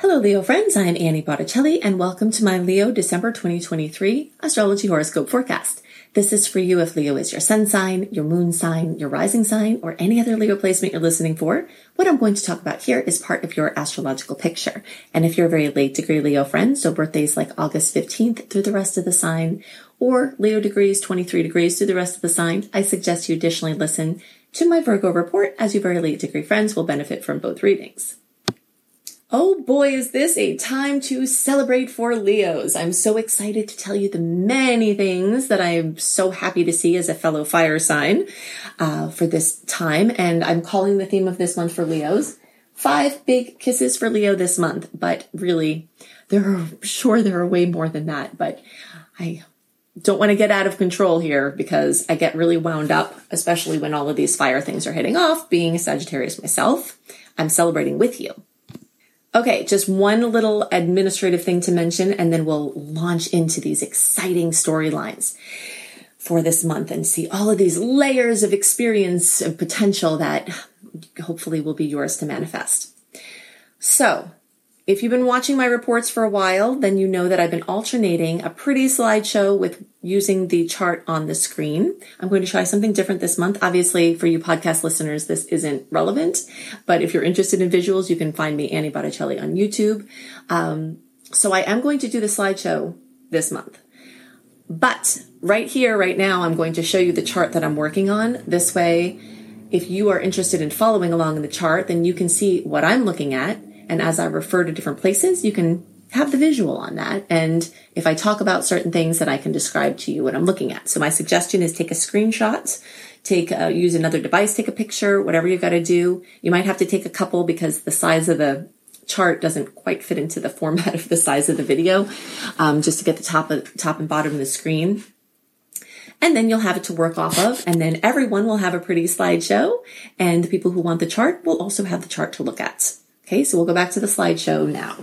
Hello, Leo friends. I am Annie Botticelli, and welcome to my Leo December 2023 astrology horoscope forecast. This is for you if Leo is your sun sign, your moon sign, your rising sign, or any other Leo placement you're listening for. What I'm going to talk about here is part of your astrological picture. And if you're a very late degree Leo friend, so birthdays like August 15th through the rest of the sign, or Leo degrees 23 degrees through the rest of the sign, I suggest you additionally listen to my Virgo report as you very late degree friends will benefit from both readings. Oh boy, is this a time to celebrate for Leos. I'm so excited to tell you the many things that I'm so happy to see as a fellow fire sign uh, for this time. And I'm calling the theme of this month for Leos five big kisses for Leo this month. But really, there are sure there are way more than that. But I don't want to get out of control here because I get really wound up, especially when all of these fire things are hitting off. Being a Sagittarius myself, I'm celebrating with you. Okay, just one little administrative thing to mention, and then we'll launch into these exciting storylines for this month and see all of these layers of experience and potential that hopefully will be yours to manifest. So, if you've been watching my reports for a while, then you know that I've been alternating a pretty slideshow with using the chart on the screen. I'm going to try something different this month. Obviously, for you podcast listeners, this isn't relevant, but if you're interested in visuals, you can find me Annie Botticelli on YouTube. Um, so I am going to do the slideshow this month. But right here, right now, I'm going to show you the chart that I'm working on. This way, if you are interested in following along in the chart, then you can see what I'm looking at and as I refer to different places, you can have the visual on that. And if I talk about certain things, that I can describe to you what I'm looking at. So my suggestion is take a screenshot, take a, use another device, take a picture, whatever you've got to do. You might have to take a couple because the size of the chart doesn't quite fit into the format of the size of the video, um, just to get the top of top and bottom of the screen. And then you'll have it to work off of, and then everyone will have a pretty slideshow, and the people who want the chart will also have the chart to look at. Okay, so we'll go back to the slideshow now.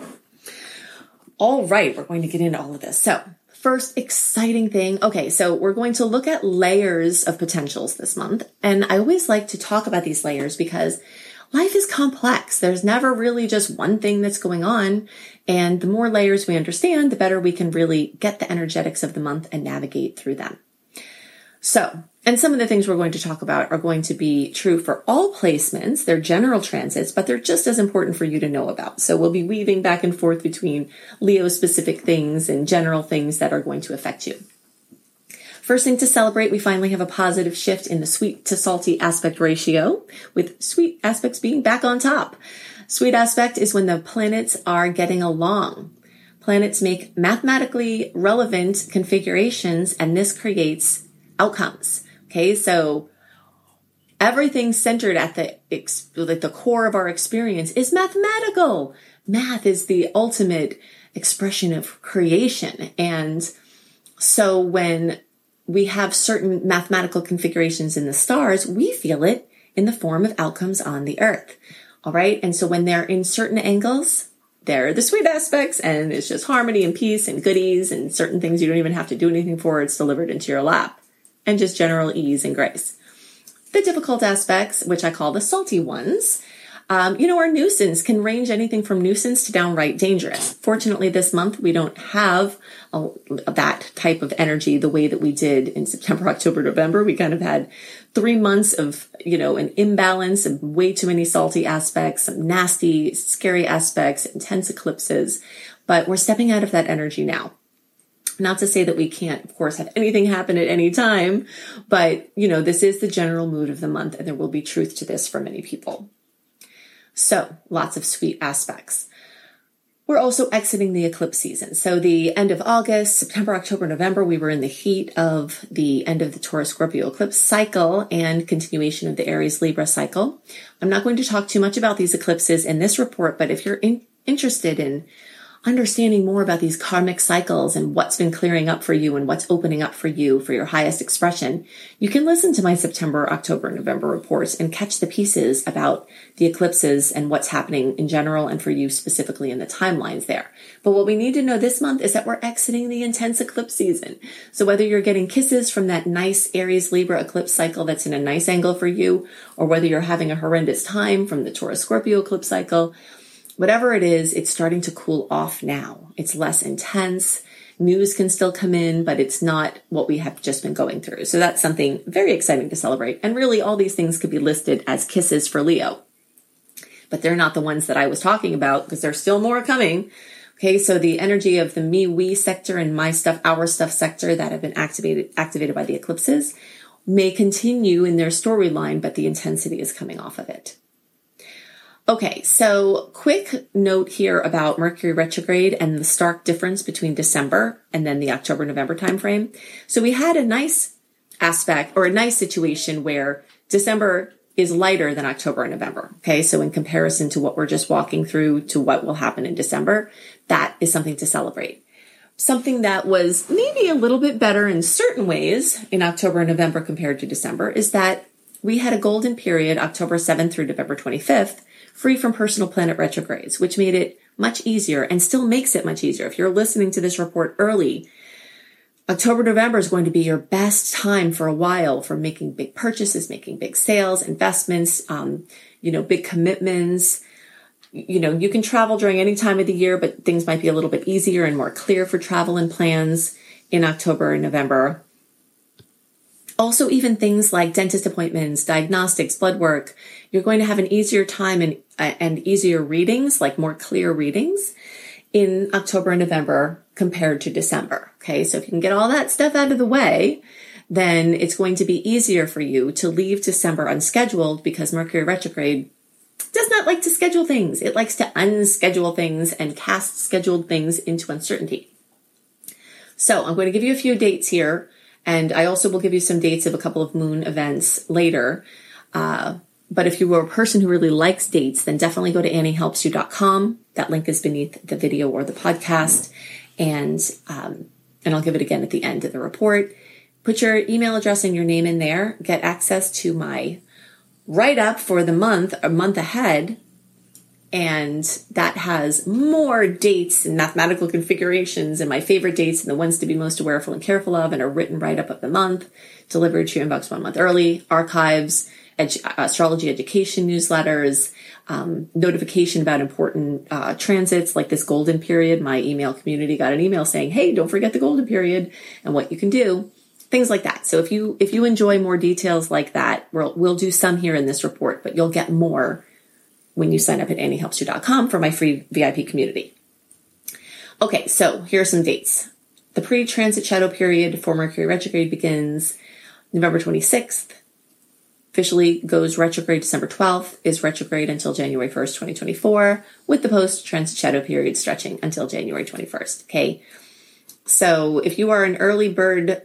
All right, we're going to get into all of this. So, first exciting thing. Okay, so we're going to look at layers of potentials this month. And I always like to talk about these layers because life is complex. There's never really just one thing that's going on. And the more layers we understand, the better we can really get the energetics of the month and navigate through them. So, and some of the things we're going to talk about are going to be true for all placements. They're general transits, but they're just as important for you to know about. So we'll be weaving back and forth between Leo specific things and general things that are going to affect you. First thing to celebrate, we finally have a positive shift in the sweet to salty aspect ratio, with sweet aspects being back on top. Sweet aspect is when the planets are getting along. Planets make mathematically relevant configurations, and this creates outcomes. Okay. So everything centered at the, like the core of our experience is mathematical. Math is the ultimate expression of creation. And so when we have certain mathematical configurations in the stars, we feel it in the form of outcomes on the earth. All right. And so when they're in certain angles, they're the sweet aspects and it's just harmony and peace and goodies and certain things you don't even have to do anything for. It's delivered into your lap and just general ease and grace. The difficult aspects, which I call the salty ones, um, you know, our nuisance can range anything from nuisance to downright dangerous. Fortunately, this month we don't have a, that type of energy the way that we did in September, October, November. We kind of had three months of, you know, an imbalance and way too many salty aspects, some nasty, scary aspects, intense eclipses. But we're stepping out of that energy now. Not to say that we can't, of course, have anything happen at any time, but you know, this is the general mood of the month and there will be truth to this for many people. So lots of sweet aspects. We're also exiting the eclipse season. So the end of August, September, October, November, we were in the heat of the end of the Taurus Scorpio eclipse cycle and continuation of the Aries Libra cycle. I'm not going to talk too much about these eclipses in this report, but if you're in, interested in understanding more about these karmic cycles and what's been clearing up for you and what's opening up for you for your highest expression, you can listen to my September, October, November reports and catch the pieces about the eclipses and what's happening in general and for you specifically in the timelines there. But what we need to know this month is that we're exiting the intense eclipse season. So whether you're getting kisses from that nice Aries Libra eclipse cycle that's in a nice angle for you, or whether you're having a horrendous time from the Taurus Scorpio eclipse cycle, whatever it is, it's starting to cool off now. It's less intense. News can still come in, but it's not what we have just been going through. So that's something very exciting to celebrate. And really, all these things could be listed as kisses for Leo. But they're not the ones that I was talking about because there's still more coming. Okay, so the energy of the me, we sector and my stuff, our stuff sector that have been activated activated by the eclipses may continue in their storyline, but the intensity is coming off of it. Okay, so quick note here about Mercury retrograde and the stark difference between December and then the October November timeframe. So we had a nice aspect or a nice situation where December is lighter than October and November. Okay, so in comparison to what we're just walking through to what will happen in December, that is something to celebrate. Something that was maybe a little bit better in certain ways in October and November compared to December is that we had a golden period October 7th through November 25th free from personal planet retrogrades, which made it much easier and still makes it much easier. If you're listening to this report early, October, November is going to be your best time for a while for making big purchases, making big sales, investments, um, you know, big commitments. You know, you can travel during any time of the year, but things might be a little bit easier and more clear for travel and plans in October and November. Also, even things like dentist appointments, diagnostics, blood work, you're going to have an easier time and, uh, and easier readings, like more clear readings in October and November compared to December. Okay. So if you can get all that stuff out of the way, then it's going to be easier for you to leave December unscheduled because Mercury retrograde does not like to schedule things. It likes to unschedule things and cast scheduled things into uncertainty. So I'm going to give you a few dates here and I also will give you some dates of a couple of moon events later. Uh, but if you are a person who really likes dates, then definitely go to anniehelpsyou.com. That link is beneath the video or the podcast. And, um, and I'll give it again at the end of the report. Put your email address and your name in there. Get access to my write up for the month, a month ahead and that has more dates and mathematical configurations and my favorite dates and the ones to be most awareful and careful of and a written write-up of the month delivered to your inbox one month early archives edu- astrology education newsletters um, notification about important uh, transits like this golden period my email community got an email saying hey don't forget the golden period and what you can do things like that. So if you if you enjoy more details like that we'll, we'll do some here in this report but you'll get more when you sign up at anniehelpsyou.com for my free VIP community. Okay, so here are some dates. The pre-transit shadow period for Mercury retrograde begins November 26th, officially goes retrograde December 12th, is retrograde until January 1st, 2024, with the post-transit shadow period stretching until January 21st. Okay. So if you are an early bird,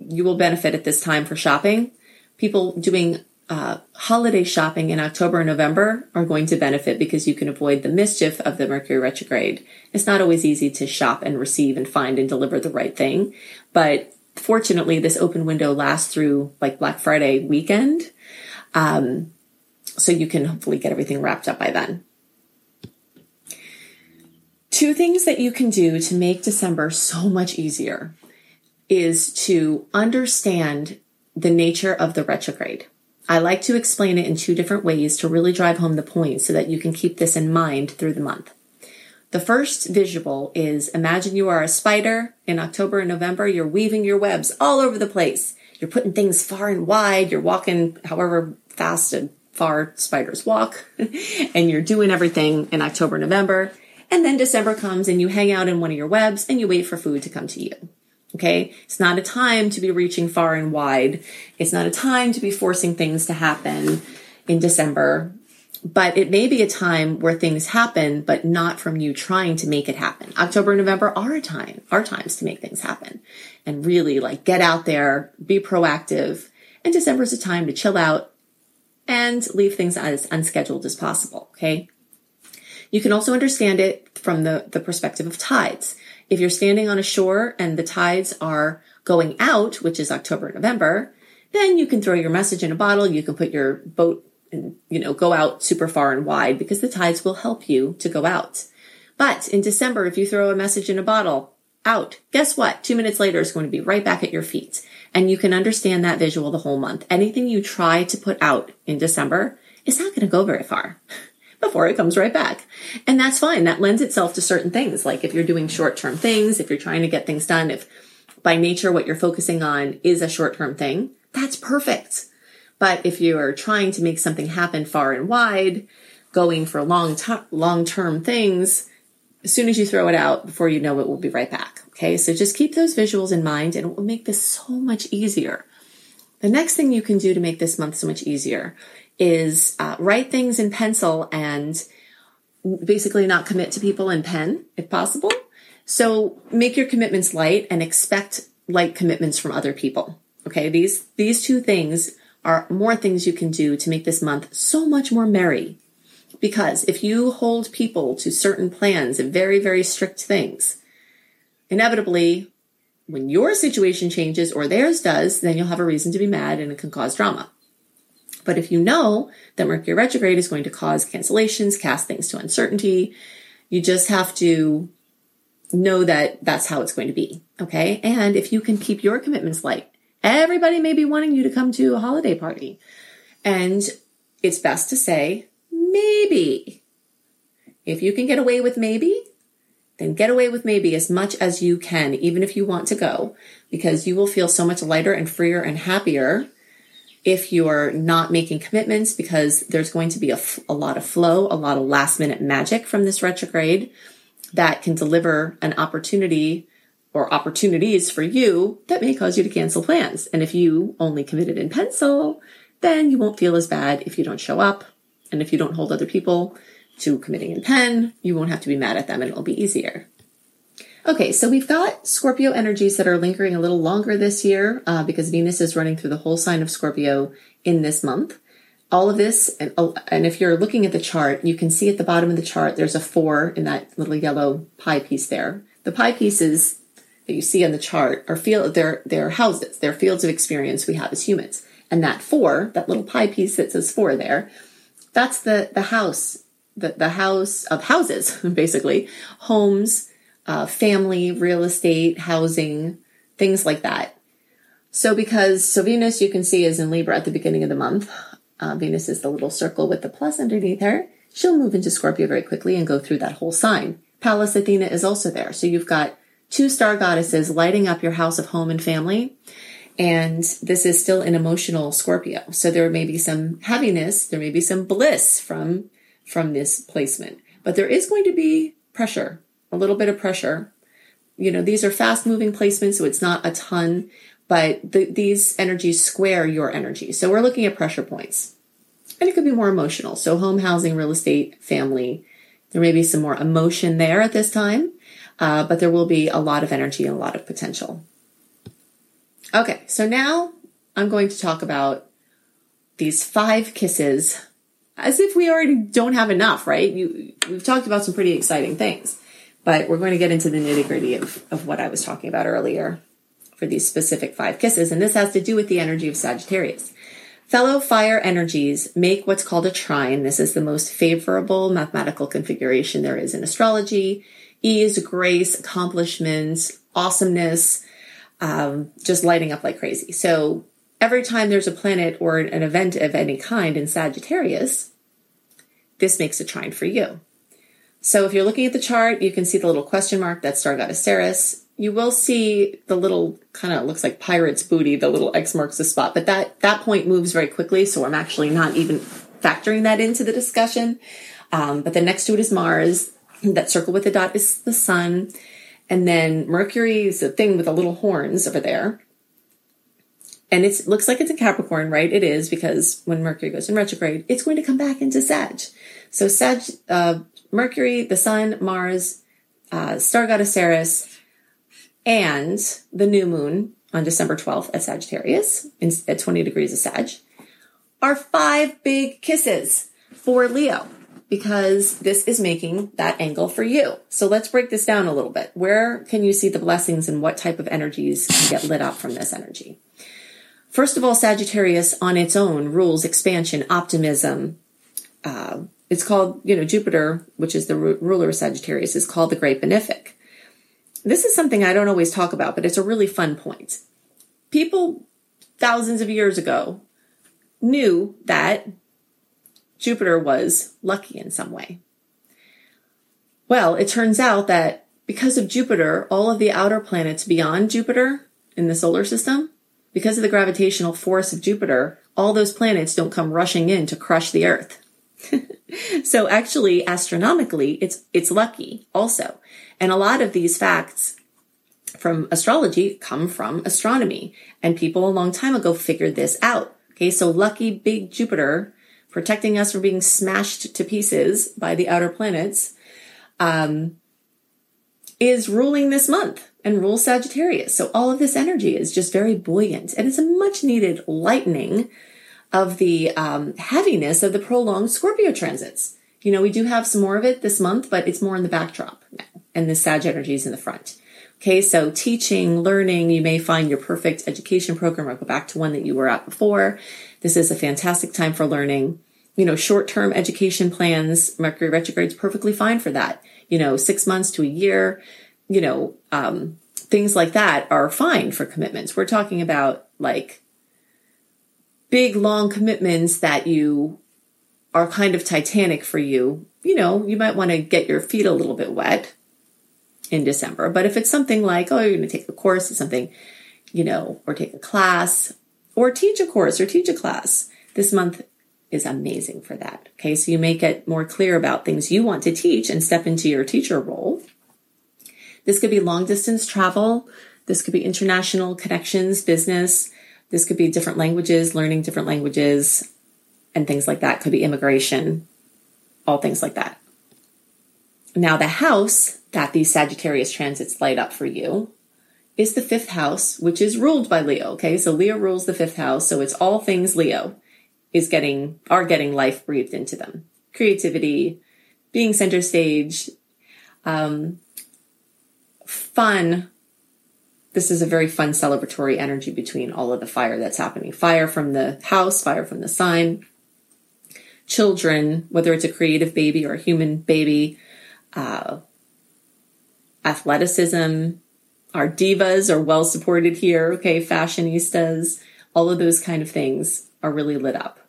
you will benefit at this time for shopping. People doing uh, holiday shopping in October and November are going to benefit because you can avoid the mischief of the Mercury retrograde. It's not always easy to shop and receive and find and deliver the right thing, but fortunately, this open window lasts through like Black Friday weekend. Um, so you can hopefully get everything wrapped up by then. Two things that you can do to make December so much easier is to understand the nature of the retrograde. I like to explain it in two different ways to really drive home the point so that you can keep this in mind through the month. The first visual is imagine you are a spider in October and November. You're weaving your webs all over the place. You're putting things far and wide. You're walking however fast and far spiders walk and you're doing everything in October, November. And then December comes and you hang out in one of your webs and you wait for food to come to you. Okay. It's not a time to be reaching far and wide. It's not a time to be forcing things to happen in December, but it may be a time where things happen, but not from you trying to make it happen. October and November are a time, are times to make things happen and really like get out there, be proactive. And December is a time to chill out and leave things as unscheduled as possible. Okay. You can also understand it from the, the perspective of tides. If you're standing on a shore and the tides are going out, which is October, November, then you can throw your message in a bottle. You can put your boat and, you know, go out super far and wide because the tides will help you to go out. But in December, if you throw a message in a bottle out, guess what? Two minutes later, it's going to be right back at your feet. And you can understand that visual the whole month. Anything you try to put out in December is not going to go very far. before it comes right back. And that's fine. That lends itself to certain things. Like if you're doing short term things, if you're trying to get things done, if by nature what you're focusing on is a short term thing, that's perfect. But if you are trying to make something happen far and wide, going for long, t- long term things, as soon as you throw it out, before you know it, will be right back. Okay. So just keep those visuals in mind and it will make this so much easier. The next thing you can do to make this month so much easier is uh, write things in pencil and basically not commit to people in pen if possible. So make your commitments light and expect light commitments from other people. Okay. These, these two things are more things you can do to make this month so much more merry. Because if you hold people to certain plans and very, very strict things, inevitably, when your situation changes or theirs does, then you'll have a reason to be mad and it can cause drama. But if you know that Mercury retrograde is going to cause cancellations, cast things to uncertainty, you just have to know that that's how it's going to be. Okay. And if you can keep your commitments light, Everybody may be wanting you to come to a holiday party. And it's best to say, maybe. If you can get away with maybe, then get away with maybe as much as you can, even if you want to go, because you will feel so much lighter and freer and happier if you're not making commitments, because there's going to be a, a lot of flow, a lot of last minute magic from this retrograde that can deliver an opportunity or opportunities for you that may cause you to cancel plans. And if you only committed in pencil, then you won't feel as bad if you don't show up. And if you don't hold other people to committing in pen, you won't have to be mad at them and it'll be easier. Okay, so we've got Scorpio energies that are lingering a little longer this year uh, because Venus is running through the whole sign of Scorpio in this month. All of this, and, oh, and if you're looking at the chart, you can see at the bottom of the chart, there's a four in that little yellow pie piece there. The pie pieces that you see on the chart are field they're they're houses, they're fields of experience we have as humans. And that four, that little pie piece that says four there, that's the the house, the the house of houses, basically, homes, uh, family, real estate, housing, things like that. So because so Venus you can see is in Libra at the beginning of the month. Uh, Venus is the little circle with the plus underneath her. She'll move into Scorpio very quickly and go through that whole sign. Pallas Athena is also there. So you've got two star goddesses lighting up your house of home and family. And this is still an emotional Scorpio. So there may be some heaviness, there may be some bliss from, from this placement, but there is going to be pressure, a little bit of pressure. You know, these are fast moving placements, so it's not a ton, but the, these energies square your energy. So we're looking at pressure points and it could be more emotional. So home, housing, real estate, family, there may be some more emotion there at this time uh, but there will be a lot of energy and a lot of potential. Okay, so now I'm going to talk about these five kisses as if we already don't have enough, right? You, we've talked about some pretty exciting things, but we're going to get into the nitty gritty of, of what I was talking about earlier for these specific five kisses. And this has to do with the energy of Sagittarius. Fellow fire energies make what's called a trine. This is the most favorable mathematical configuration there is in astrology ease, grace, accomplishments, awesomeness, um, just lighting up like crazy. So every time there's a planet or an event of any kind in Sagittarius, this makes a trine for you. So if you're looking at the chart, you can see the little question mark, that's star goddess Ceres. You will see the little kind of looks like pirate's booty, the little X marks the spot, but that, that point moves very quickly. So I'm actually not even factoring that into the discussion. Um, but then next to it is Mars that circle with the dot is the sun. And then Mercury is the thing with the little horns over there. And it looks like it's a Capricorn, right? It is because when Mercury goes in retrograde, it's going to come back into Sag. So Sag, uh, Mercury, the Sun, Mars, uh, star goddess Ceres, and the new moon on December 12th at Sagittarius in, at 20 degrees of Sag are five big kisses for Leo because this is making that angle for you. So let's break this down a little bit. Where can you see the blessings and what type of energies get lit up from this energy? First of all, Sagittarius on its own rules expansion, optimism. Uh, it's called, you know, Jupiter, which is the ruler of Sagittarius, is called the Great Benefic. This is something I don't always talk about, but it's a really fun point. People thousands of years ago knew that Jupiter was lucky in some way. Well, it turns out that because of Jupiter, all of the outer planets beyond Jupiter in the solar system, because of the gravitational force of Jupiter, all those planets don't come rushing in to crush the Earth. so actually, astronomically, it's, it's lucky also. And a lot of these facts from astrology come from astronomy. And people a long time ago figured this out. Okay. So lucky big Jupiter protecting us from being smashed to pieces by the outer planets, um, is ruling this month and rules Sagittarius. So all of this energy is just very buoyant and it's a much needed lightening of the um, heaviness of the prolonged Scorpio transits. You know, we do have some more of it this month, but it's more in the backdrop now, and the Sag energy is in the front. Okay, so teaching, learning, you may find your perfect education program or go back to one that you were at before. This is a fantastic time for learning. You know, short term education plans, Mercury retrograde is perfectly fine for that. You know, six months to a year, you know, um, things like that are fine for commitments. We're talking about like big, long commitments that you are kind of titanic for you, you know, you might want to get your feet a little bit wet in December. But if it's something like, oh, you're going to take a course or something, you know, or take a class or teach a course or teach a class, this month is amazing for that. Okay. So you may get more clear about things you want to teach and step into your teacher role. This could be long distance travel. This could be international connections, business. This could be different languages, learning different languages, and things like that. Could be immigration, all things like that. Now, the house that these Sagittarius transits light up for you is the fifth house, which is ruled by Leo. Okay. So Leo rules the fifth house. So it's all things Leo is getting, are getting life breathed into them. Creativity, being center stage, um, fun, this is a very fun celebratory energy between all of the fire that's happening. Fire from the house, fire from the sign, children, whether it's a creative baby or a human baby, uh, athleticism, our divas are well supported here. Okay. Fashionistas, all of those kind of things are really lit up.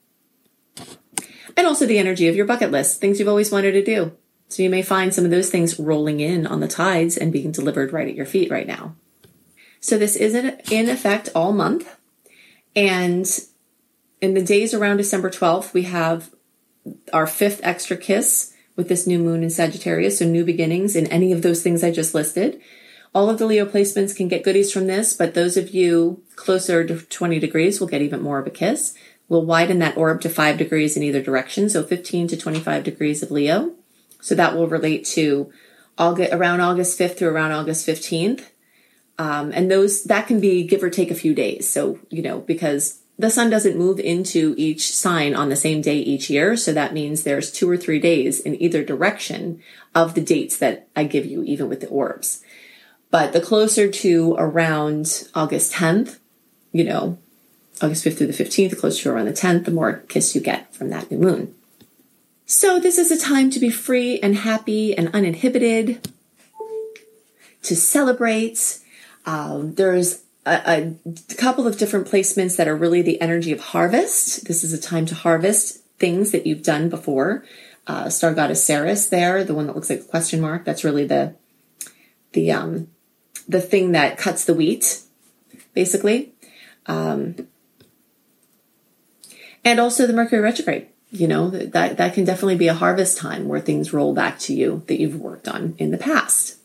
And also the energy of your bucket list, things you've always wanted to do. So you may find some of those things rolling in on the tides and being delivered right at your feet right now. So this is in effect all month. And in the days around December 12th, we have our fifth extra kiss with this new moon in Sagittarius. So new beginnings in any of those things I just listed. All of the Leo placements can get goodies from this, but those of you closer to 20 degrees will get even more of a kiss. We'll widen that orb to five degrees in either direction. So 15 to 25 degrees of Leo. So that will relate to August, around August 5th through around August 15th. Um, and those, that can be give or take a few days. So, you know, because the sun doesn't move into each sign on the same day each year. So that means there's two or three days in either direction of the dates that I give you, even with the orbs. But the closer to around August 10th, you know, August 5th through the 15th, the closer to around the 10th, the more kiss you get from that new moon. So this is a time to be free and happy and uninhibited, to celebrate, um, there's a, a, couple of different placements that are really the energy of harvest. This is a time to harvest things that you've done before. Uh, star goddess Ceres there, the one that looks like a question mark. That's really the the um, the thing that cuts the wheat, basically. Um, and also the Mercury retrograde. You know that that can definitely be a harvest time where things roll back to you that you've worked on in the past.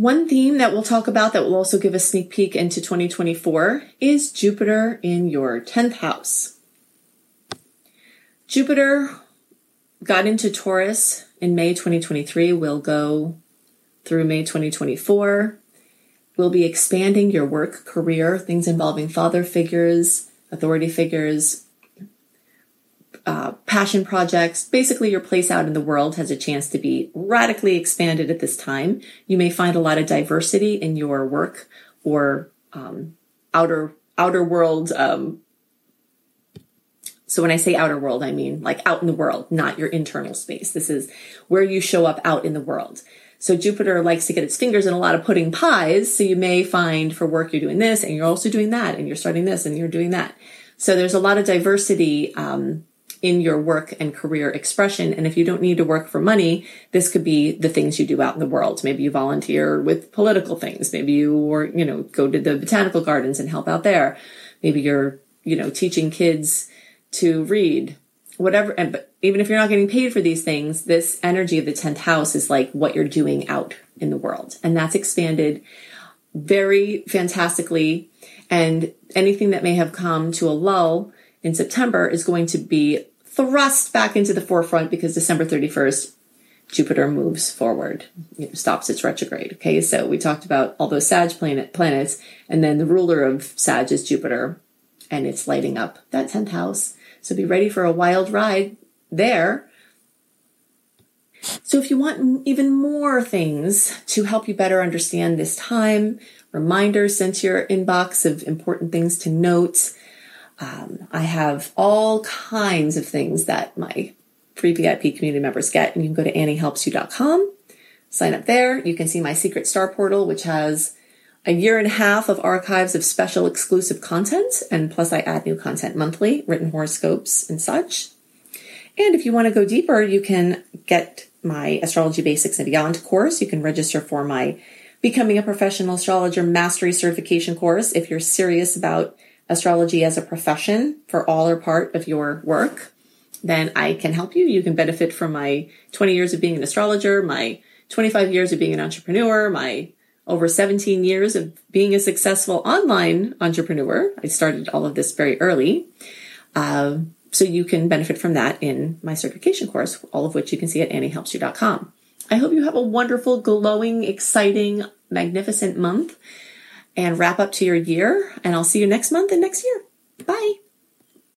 One theme that we'll talk about that will also give a sneak peek into 2024 is Jupiter in your 10th house. Jupiter got into Taurus in May 2023, will go through May 2024. We'll be expanding your work career, things involving father figures, authority figures, uh, passion projects. Basically, your place out in the world has a chance to be radically expanded at this time. You may find a lot of diversity in your work or um, outer outer world. Um, so when I say outer world, I mean like out in the world, not your internal space. This is where you show up out in the world. So Jupiter likes to get its fingers in a lot of pudding pies. So you may find for work you're doing this and you're also doing that and you're starting this and you're doing that. So there's a lot of diversity um, in your work and career expression. And if you don't need to work for money, this could be the things you do out in the world. Maybe you volunteer with political things. Maybe you or, you know, go to the botanical gardens and help out there. Maybe you're, you know, teaching kids to read, whatever. And but even if you're not getting paid for these things, this energy of the 10th house is like what you're doing out in the world. And that's expanded very fantastically. And anything that may have come to a lull in September is going to be thrust back into the forefront because December 31st, Jupiter moves forward, know, stops its retrograde. Okay, so we talked about all those Sag planet planets, and then the ruler of Sag is Jupiter, and it's lighting up that 10th house. So be ready for a wild ride there. So if you want even more things to help you better understand this time, reminders sent to your inbox of important things to note, um, I have all kinds of things that my free VIP community members get, and you can go to anniehelpsyou.com, sign up there. You can see my secret star portal, which has a year and a half of archives of special exclusive content, and plus I add new content monthly, written horoscopes and such. And if you want to go deeper, you can get my Astrology Basics and Beyond course. You can register for my Becoming a Professional Astrologer Mastery Certification course if you're serious about astrology as a profession for all or part of your work, then I can help you. You can benefit from my 20 years of being an astrologer, my 25 years of being an entrepreneur, my over 17 years of being a successful online entrepreneur. I started all of this very early. Uh, so you can benefit from that in my certification course, all of which you can see at anniehelpsyou.com. I hope you have a wonderful, glowing, exciting, magnificent month and wrap up to your year. And I'll see you next month and next year. Bye.